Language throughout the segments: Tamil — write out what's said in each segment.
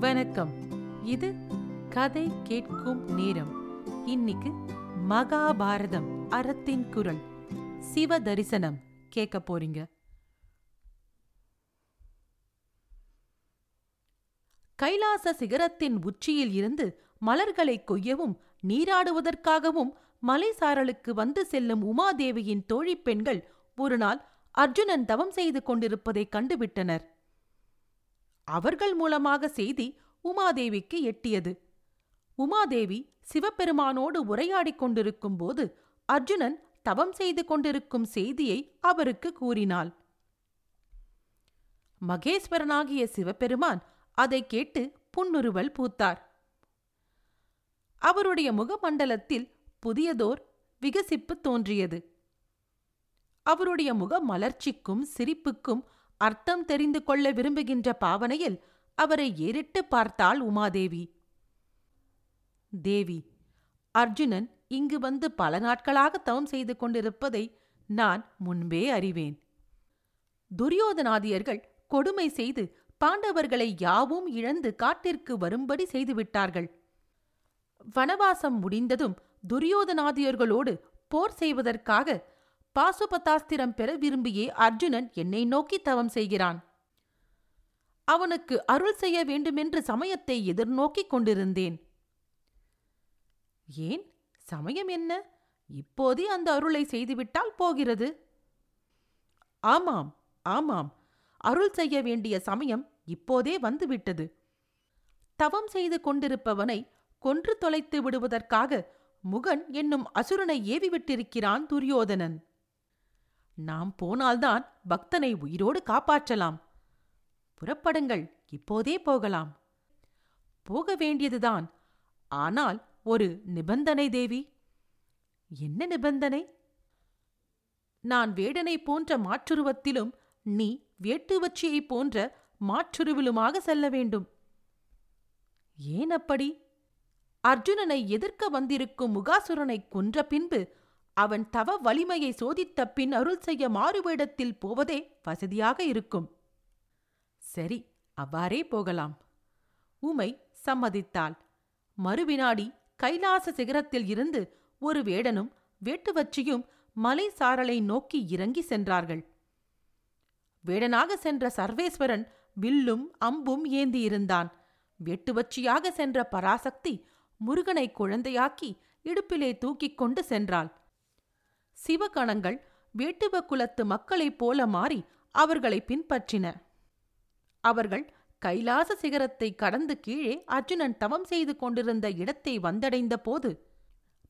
வணக்கம். இது கதை கேட்கும் நேரம். இன்னைக்கு மகாபாரதம் அறத்தின் குரல். சிவ தரிசனம் கேட்க போறீங்க. கைலாச சிகரத்தின் உச்சியில் இருந்து மலர்களை கொய்யவும் நீராடுவதற்காகவும் மலைசாரலுக்கு வந்து செல்லும் உமாதேவியின் தோழிப் பெண்கள் ஒருநாள் அர்ஜுனன் தவம் செய்து கொண்டிருப்பதை கண்டுவிட்டனர். அவர்கள் மூலமாக செய்தி உமாதேவிக்கு எட்டியது. உமாதேவி சிவபெருமானோடு உரையாடிக் கொண்டிருக்கும் போது அர்ஜுனன் தவம் செய்து கொண்டிருக்கும் செய்தியை அவருக்கு கூறினாள். மகேஸ்வரனாகிய சிவபெருமான் அதை கேட்டு புன்னுருவல் பூத்தார். அவருடைய முகமண்டலத்தில் புதியதோர் விகசிப்பு தோன்றியது. அவருடைய முக மலர்ச்சிக்கும் சிரிப்புக்கும் அர்த்தம் தெரிந்து கொள்ள விரும்புகின்ற பாவனையில் அவரை ஏறிட்டு பார்த்தாள் உமாதேவி. தேவி அர்ஜுனன் இங்கு வந்து பல நாட்களாக தவம் செய்து கொண்டிருப்பதை நான் முன்பே அறிவேன். துரியோதனாதியர்கள் கொடுமை செய்து பாண்டவர்களை யாவும் இழந்து காட்டிற்கு வரும்படி செய்துவிட்டார்கள். வனவாசம் முடிந்ததும் துரியோதனாதியர்களோடு போர் செய்வதற்காக பாசுபதாஸ்திரம் பெற விரும்பியே அர்ஜுனன் என்னை நோக்கி தவம் செய்கிறான். அவனுக்கு அருள் செய்ய வேண்டுமென்று சமயத்தை எதிர்நோக்கிக் கொண்டிருந்தேன். ஏன்? சமயம் என்ன? இப்போதே அந்த அருளை செய்துவிட்டால் போகிறது. ஆமாம் ஆமாம். அருள் செய்ய வேண்டிய சமயம் இப்போதே வந்துவிட்டது. தவம் செய்து கொண்டிருப்பவனை கொன்று தொலைத்து விடுவதற்காக முகன் என்னும் அசுரனை ஏவிவிட்டிருக்கிறான் துரியோதனன். நாம் போனால்தான் பக்தனை உயிரோடு காப்பாற்றலாம். புறப்படுங்கள் இப்போதே போகலாம். போக வேண்டியதுதான். ஆனால் ஒரு நிபந்தனை தேவி. என்ன நிபந்தனை? நான் வேடனை போன்ற மாற்றுருவத்திலும் நீ வேட்டுவச்சியைப் போன்ற மாற்றுருவிலுமாக செல்ல வேண்டும். ஏன் அப்படி? அர்ஜுனனை எதிர்க்க வந்திருக்கும் முகாசுரனை கொன்ற பின்பு அவன் தவ வலிமையை சோதித்த பின் அருள் செய்ய மாறுவேடத்தில் போவதே வசதியாக இருக்கும். சரி அவ்வாறே போகலாம். உமை சம்மதித்தாள். மறுவினாடி கைலாச சிகரத்தில் இருந்து ஒரு வேடனும் வேட்டுவச்சியும் மலை சாரலை நோக்கி இறங்கி சென்றார்கள். வேடனாக சென்ற சர்வேஸ்வரன் வில்லும் அம்பும் ஏந்தியிருந்தான். வெட்டுவச்சியாக சென்ற பராசக்தி முருகனை குழந்தையாக்கி இடுப்பிலே தூக்கிக் கொண்டு சென்றாள். சிவகணங்கள் வேட்டுவ குலத்து மக்களைப் போல மாறி அவர்களை பின்பற்றின. அவர்கள் கைலாச சிகரத்தை கடந்து கீழே அர்ஜுனன் தவம் செய்து கொண்டிருந்த இடத்தை வந்தடைந்த போது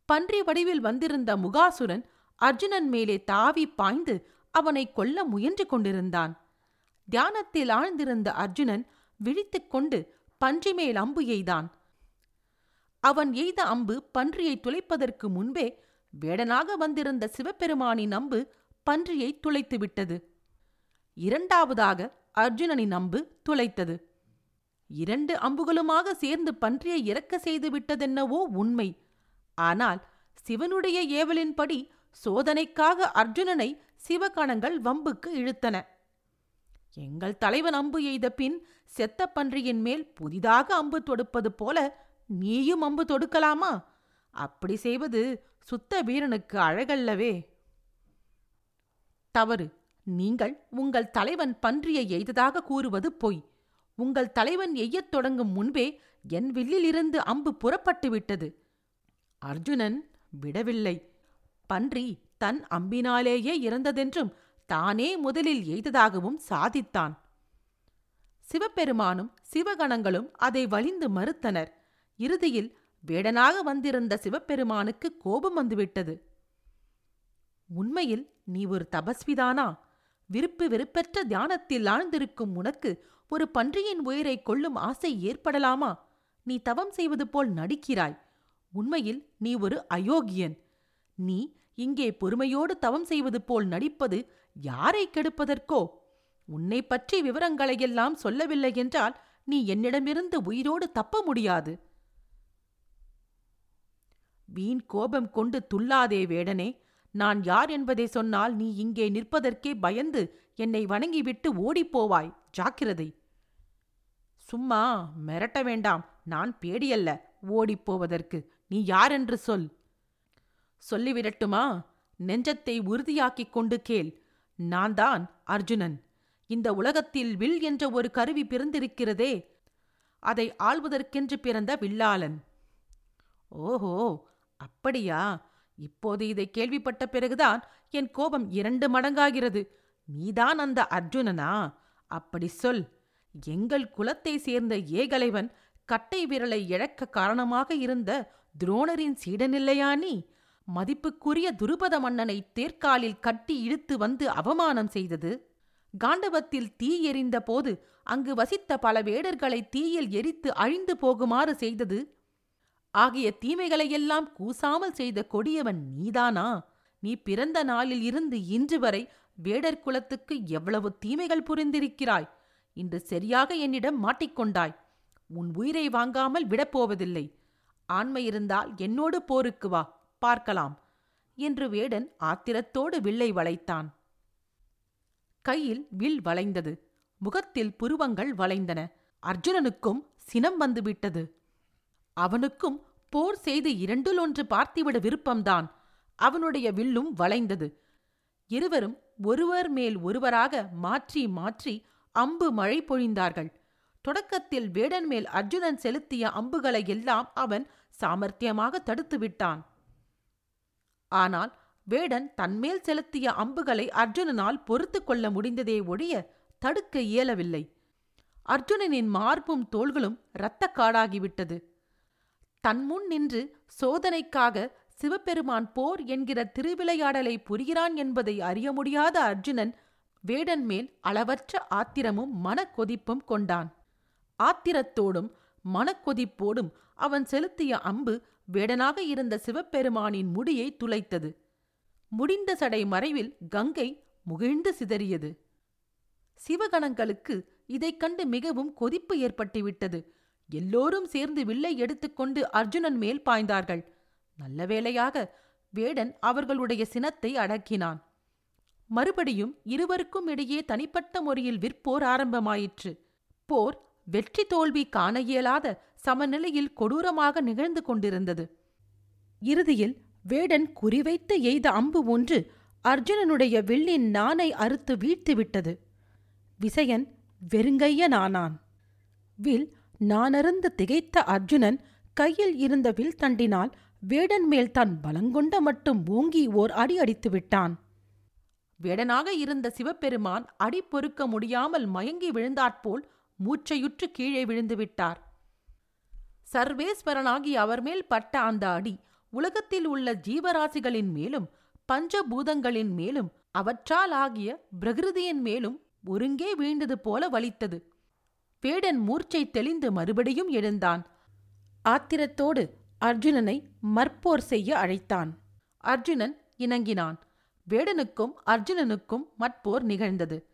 பன்றி வடிவில் வந்திருந்த முகாசுரன் அர்ஜுனன் மேலே தாவி பாய்ந்து அவனை கொல்ல முயன்று கொண்டிருந்தான். தியானத்தில் ஆழ்ந்திருந்த அர்ஜுனன் விழித்துக் கொண்டு பன்றி மேல் அம்பு எய்தான். அவன் எய்த அம்பு பன்றியை துளைப்பதற்கு முன்பே வேடனாக வந்திருந்த சிவபெருமானின் அம்பு பன்றியை துளைத்து விட்டது இரண்டாவதாக அர்ஜுனனின் அம்பு துளைத்தது. இரண்டு அம்புகளுமாக சேர்ந்து பன்றியை இறக்க செய்து விட்டதென்னவோ உண்மை. ஆனால் சிவனுடைய ஏவலின்படி சோதனைக்காக அர்ஜுனனை சிவகணங்கள் வம்புக்கு இழுத்தன. எங்கள் தலைவன் அம்பு எய்த பின் செத்த பன்றியின் மேல் புதிதாக அம்பு தொடுப்பது போல நீயும் அம்பு தொடுக்கலாமா? அப்படி செய்வது சுத்த வீரனுக்கு அழகல்லவே. தவறு. நீங்கள் உங்கள் தலைவன் பன்றியை எய்ததாக கூறுவது பொய். உங்கள் தலைவன் எய்யத் தொடங்கும் முன்பே என் வில்லிலிருந்து அம்பு புறப்பட்டு விட்டது. அர்ஜுனன் விடவில்லை. பன்றி தன் அம்பினாலேயே இறந்ததென்றும் தானே முதலில் எய்ததாகவும் சாதித்தான். சிவபெருமானும் சிவகணங்களும் அதை வலிந்து மறுத்தனர். இறுதியில் வேடனாக வந்திருந்த சிவபெருமானுக்கு கோபம் வந்துவிட்டது. உண்மையில் நீ ஒரு தபஸ்விதானா? விருப்பு வெறுப்பற்ற தியானத்தில் ஆழ்ந்திருக்கும் உனக்கு ஒரு பன்றியின் உயிரை கொள்ளும் ஆசை ஏற்படலாமா? நீ தவம் செய்வது போல் நடிக்கிறாய். உண்மையில் நீ ஒரு அயோக்கியன் நீ இங்கே பொறுமையோடு தவம் செய்வது போல் நடிப்பது யாரை கெடுப்பதற்கோ? உன்னை பற்றி விவரங்களையெல்லாம் சொல்லவில்லை என்றால் நீ என்னிடமிருந்து உயிரோடு தப்ப முடியாது. வீண் கோபம் கொண்டு துள்ளாதே வேடனே நான் யார் என்பதை சொன்னால் நீ இங்கே நிற்பதற்கே பயந்து என்னை வணங்கிவிட்டு ஓடிப்போவாய் ஜாக்கிரதை. சும்மா மிரட்ட வேண்டாம் நான் பேடியல்ல ஓடிப்போவதற்கு. நீ யாரென்று சொல். சொல்லிவிடட்டுமா? நெஞ்சத்தை உறுதியாக்கிக் கொண்டு கேள். நான் தான் அர்ஜுனன். இந்த உலகத்தில் வில் என்ற ஒரு கருவி பிறந்திருக்கிறதே. அதை ஆள்வதற்கென்று பிறந்த வில்லாளன். ஓஹோ! அப்படியா? இப்போது இதை கேள்விப்பட்ட பிறகுதான் என் கோபம் இரண்டு மடங்காகிறது. நீதான் அந்த அர்ஜுனனா? அப்படி சொல். எங்கள் குலத்தை சேர்ந்த ஏகலைவன் கட்டை விரலை இழக்க காரணமாக இருந்த துரோணரின் சீடனில்லையா நீ? மதிப்புக்குரிய துருபத மன்னனை தேர்க்காலில் கட்டி இழுத்து வந்து அவமானம் செய்தது. காண்டவத்தில் தீ எரிந்த போது அங்கு வசித்த பல வேடர்களை தீயில் எரித்து அழிந்து போகுமாறு செய்தது. ஆகிய தீமைகளையெல்லாம் கூசாமல் செய்த கொடியவன் நீதானா? நீ பிறந்த நாளில் இருந்து இன்று வரை வேடர் குலத்துக்கு எவ்வளவு தீமைகள் புரிந்திருக்கிறாய்? இன்று சரியாக என்னிடம் மாட்டிக்கொண்டாய் உன் உயிரை வாங்காமல் விடப்போவதில்லை ஆண்மை இருந்தால் என்னோடு போருக்கு வா பார்க்கலாம். என்று வேடன் ஆத்திரத்தோடு வில்லை வளைத்தான். கையில் வில் வளைந்தது. முகத்தில் புருவங்கள் வளைந்தன. அர்ஜுனனுக்கும் சினம் வந்துவிட்டது. அவனுக்கும் போர் செய்து இரண்டில் ஒன்று பார்த்துவிட விருப்பம்தான். அவனுடைய வில்லும் வளைந்தது. இருவரும் ஒருவர் மேல் ஒருவராக மாற்றி மாற்றி அம்பு மழை பொழிந்தார்கள். தொடக்கத்தில் வேடன் மேல் அர்ஜுனன் செலுத்திய அம்புகளை எல்லாம் அவன் சாமர்த்தியமாக தடுத்து விட்டான். ஆனால் வேடன் தன்மேல் செலுத்திய அம்புகளை அர்ஜுனனால் பொறுத்து கொள்ள முடிந்ததே ஒழிய தடுக்க இயலவில்லை. அர்ஜுனனின் மார்பும் தோள்களும் இரத்தக் காடாகிவிட்டது. தன்முன் நின்று சோதனைக்காக சிவபெருமான் போர் என்கிற திருவிளையாடலை புரிகிறான் என்பதை அறிய முடியாத அர்ஜுனன் வேடன் மேல் அளவற்ற ஆத்திரமும் மனக்கொதிப்பும் கொண்டான். ஆத்திரத்தோடும் மனக்கொதிப்போடும் அவன் செலுத்திய அம்பு வேடனாக இருந்த சிவபெருமானின் முடியை துளைத்தது. முடிந்த சடை மறைவில் கங்கை முகிழ்ந்து சிதறியது. சிவகணங்களுக்கு இதைக் கண்டு மிகவும் கொதிப்பு ஏற்பட்டுவிட்டது. எல்லோரும் சேர்ந்து வில்லை எடுத்துக்கொண்டு அர்ஜுனன் மேல் பாய்ந்தார்கள். நல்ல வேளையாக வேடன் அவர்களுடைய சினத்தை அடக்கினான். மறுபடியும் இருவருக்கும் இடையே தனிப்பட்ட முறையில் விற்போர் ஆரம்பமாயிற்று. போர் வெற்றி தோல்வி காண இயலாத சமநிலையில் கொடூரமாக நிகழ்ந்து கொண்டிருந்தது. இறுதியில் வேடன் குறிவைத்து எய்த அம்பு ஒன்று அர்ஜுனனுடைய வில்லின் நானை அறுத்து வீழ்த்திவிட்டது. விசயன் வெறுங்கையனானான். வில் நானருந்து திகைத்த அர்ஜுனன் கையில் இருந்த வில் தண்டினால் வேடன் மேல் தான் பலங்கொண்ட மட்டும் ஓங்கி ஓர் அடி அடித்து விட்டான். வேடனாக இருந்த சிவபெருமான் அடி பொறுக்க முடியாமல் மயங்கி விழுந்தாற்போல் மூச்சையுற்று கீழே விழுந்து விட்டார். சர்வேஸ்வரனாகி அவர் மேல் பட்ட அந்த அடி உலகத்தில் உள்ள ஜீவராசிகளின் மேலும் பஞ்சபூதங்களின் மேலும் அவற்றால் ஆகிய பிரகிருதியின் மேலும் ஒருங்கே வீழ்ந்தது போல வலித்தது. வேடன் மூர்ச்சை தெளிந்து மறுபடியும் எழுந்தான். ஆத்திரத்தோடு அர்ஜுனனை மற்போர் செய்ய அழைத்தான். அர்ஜுனன் இணங்கினான். வேடனுக்கும் அர்ஜுனனுக்கும் மற்போர் நிகழ்ந்தது.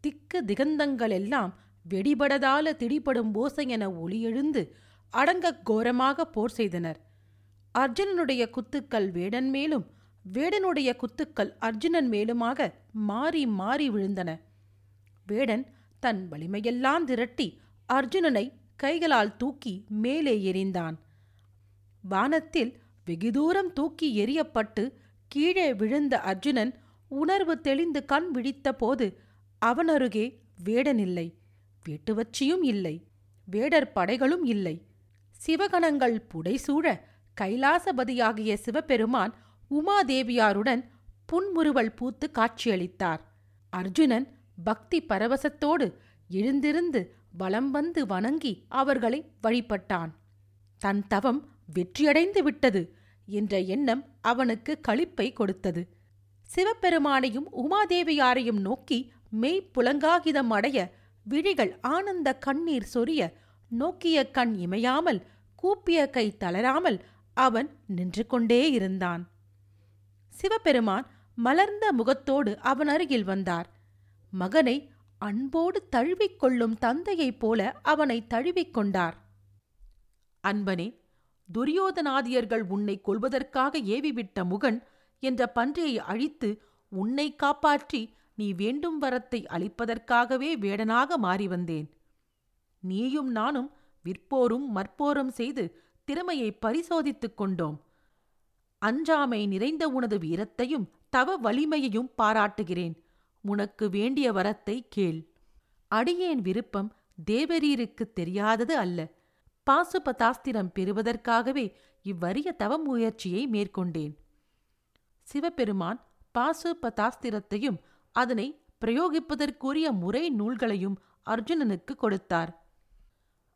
திக்கு திகந்தங்களெல்லாம் வெடிபடதால திடிபடும் ஓசை என ஒளி ஒளியெழுந்து அடங்கக் கோரமாக போர் செய்தனர். அர்ஜுனனுடைய குத்துக்கள் வேடன் மேலும் வேடனுடைய குத்துக்கள் அர்ஜுனன் மேலுமாக மாறி மாறி விழுந்தன. வேடன் தன் வலிமையெல்லாம் திரட்டி அர்ஜுனனை கைகளால் தூக்கி மேலே எறிந்தான். வானத்தில் வெகு தூரம் தூக்கி எறியப்பட்டு கீழே விழுந்த அர்ஜுனன் உணர்வு தெளிந்து கண் விழித்த போது அவனருகே வேடனில்லை வெட்டுவச்சியும் இல்லை வேடர் படைகளும் இல்லை. சிவகணங்கள் புடைசூழ கைலாசபதியாகிய சிவபெருமான் உமாதேவியாருடன் புன்முறுவல் பூத்து காட்சியளித்தார். அர்ஜுனன் பக்தி பரவசத்தோடு எழுந்திருந்து வலம் வந்து வணங்கி அவர்களை வழிபட்டான். தன் தவம் வெற்றியடைந்து விட்டது என்ற எண்ணம் அவனுக்கு களிப்பை கொடுத்தது. சிவபெருமானையும் உமாதேவியாரையும் நோக்கி மெய் புலங்காகிதம் அடைய விழிகள் ஆனந்த கண்ணீர் சொரிய நோக்கிய கண் இமையாமல் கூப்பிய கை தளராமல் அவன் நின்று கொண்டே இருந்தான். சிவபெருமான் மலர்ந்த முகத்தோடு அவன் அருகில் வந்தார். மகனை அன்போடு தழுவிக்கொள்ளும் தந்தையைப் போல அவனை தழுவிக்கொண்டார் அன்பனே துரியோதனாதியர்கள் உன்னை கொள்வதற்காக ஏவிவிட்ட முகன் என்ற பன்றியை அழித்து உன்னை காப்பாற்றி நீ வேண்டும் வரத்தை அளிப்பதற்காகவே வேடனாக மாறி வந்தேன். நீயும் நானும் விற்போரும் மற்போரும் செய்து திறமையை பரிசோதித்துக் கொண்டோம். அஞ்சாமை நிறைந்த உனது வீரத்தையும் தவ வலிமையையும் பாராட்டுகிறேன். உனக்கு வேண்டிய வரத்தை கேள். அடியேன் விருப்பம் தேவரீருக்குத் தெரியாதது அல்ல. பாசுபதாஸ்திரம் பெறுவதற்காகவே இவ்வரிய தவ முயற்சியை மேற்கொண்டேன். சிவபெருமான் பாசுபதாஸ்திரத்தையும் அதனை பிரயோகிப்பதற்குரிய முறை நூல்களையும் அர்ஜுனனுக்கு கொடுத்தார்.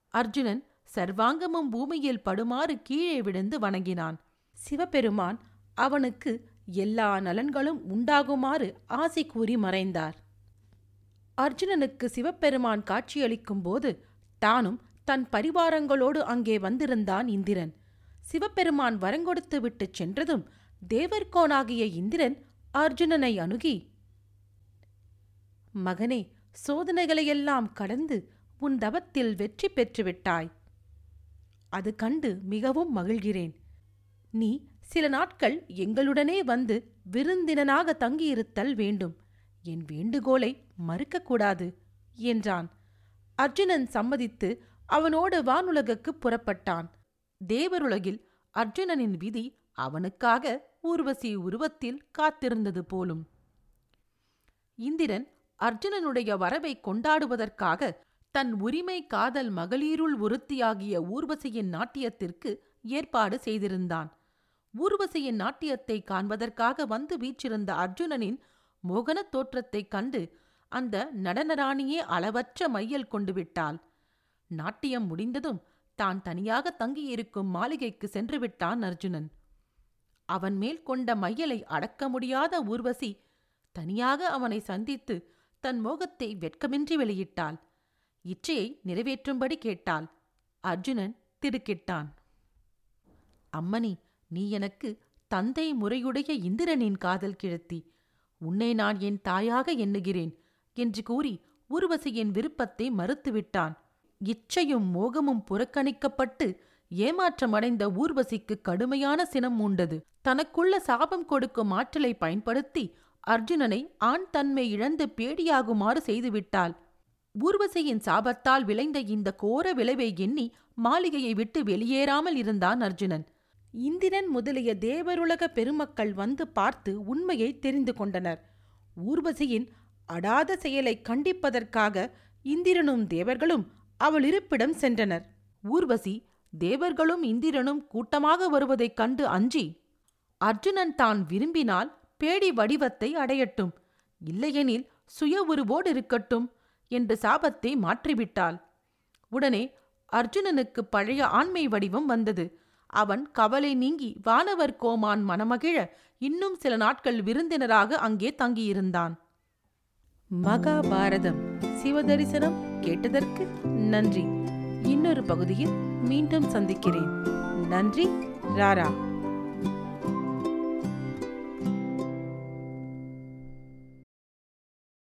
அர்ஜுனன் சர்வாங்கமும் பூமியில் படுமாறு கீழே விழுந்து வணங்கினான். சிவபெருமான் அவனுக்கு எல்லா நலன்களும் உண்டாகுமாறு ஆசை கூறி மறைந்தார். அர்ஜுனனுக்கு சிவபெருமான் காட்சியளிக்கும் போது தானும் தன் பரிவாரங்களோடு அங்கே வந்திருந்தான் இந்திரன். சிவபெருமான் வரங்கொடுத்து விட்டுச் சென்றதும் தேவர்கோனாகிய இந்திரன் அர்ஜுனனை அணுகி மகனே சோதனைகளையெல்லாம் கடந்து உன் தவத்தில் வெற்றி பெற்றுவிட்டாய். அது கண்டு மிகவும் மகிழ்கிறேன். நீ சில நாட்கள் எங்களுடனே வந்து விருந்தினனாக தங்கியிருத்தல் வேண்டும். என் வேண்டுகோளை மறுக்கக்கூடாது என்றான். அர்ஜுனன் சம்மதித்து அவனோடு வானுலகுக்குப் புறப்பட்டான். தேவருலகில் அர்ஜுனனின் விதி அவனுக்காக ஊர்வசி உருவத்தில் காத்திருந்தது போலும். இந்திரன் அர்ஜுனனுடைய வரவை கொண்டாடுவதற்காக தன் உரிமை காதல் மகளிருள் ஒருத்தியாகிய ஊர்வசியின் நாட்டியத்திற்கு ஏற்பாடு செய்திருந்தான். ஊர்வசியின் நாட்டியத்தை காண்பதற்காக வந்து வீற்றிருந்த அர்ஜுனனின் மோகனத் தோற்றத்தைக் கண்டு அந்த நடனராணியே அளவற்ற மையல் கொண்டு விட்டாள். நாட்டியம் முடிந்ததும் தான் தனியாக தங்கியிருக்கும் மாளிகைக்கு சென்று விட்டான் அர்ஜுனன். அவன் மேல் கொண்ட மையலை அடக்க முடியாத ஊர்வசி தனியாக அவனை சந்தித்து தன் மோகத்தை வெட்கமின்றி வெளியிட்டாள். இச்சையை நிறைவேற்றும்படி கேட்டாள். அர்ஜுனன் திடுக்கிட்டான். அம்மணி நீ எனக்கு தந்தை முறையுடைய இந்திரனின் காதல் கிழத்தி. உன்னை நான் என் தாயாக எண்ணுகிறேன் என்று கூறி ஊர்வசியின் விருப்பத்தை மறுத்துவிட்டான். இச்சையும் மோகமும் புறக்கணிக்கப்பட்டு ஏமாற்றமடைந்த ஊர்வசிக்கு கடுமையான சினம் உண்டது. தனக்குள்ள சாபம் கொடுக்கும் ஆற்றலை பயன்படுத்தி அர்ஜுனனை ஆண் தன்மை இழந்து பேடியாகுமாறு செய்துவிட்டாள். ஊர்வசியின் சாபத்தால் விளைந்த இந்த கோர விளைவை எண்ணி மாளிகையை விட்டு வெளியேறாமல் இருந்தான் அர்ஜுனன். இந்திரன் முதலிய தேவருலக பெருமக்கள் வந்து பார்த்து உண்மையை தெரிந்து கொண்டனர். ஊர்வசியின் அடாத செயலை கண்டிப்பதற்காக இந்திரனும் தேவர்களும் அவள் இருப்பிடம் சென்றனர். ஊர்வசி தேவர்களும் இந்திரனும் கூட்டமாக வருவதைக் கண்டு அஞ்சி அர்ஜுனன் தான் விரும்பினால் பேடி வடிவத்தை அடையட்டும் இல்லையெனில் சுய உருவோடு இருக்கட்டும் என்று சாபத்தை மாற்றிவிட்டாள். உடனே அர்ஜுனனுக்கு பழைய ஆண்மை வடிவம் வந்தது. அவன் கவலை நீங்கி வானவர் கோமான் மனமகிழ இன்னும் சில நாட்கள் விருந்தினராக அங்கே தங்கியிருந்தான். மகாபாரதம். சிவதரிசனம் கேட்டதற்கு நன்றி. இன்னொரு பகுதியில் மீண்டும் சந்திக்கிறேன். நன்றி ராரா.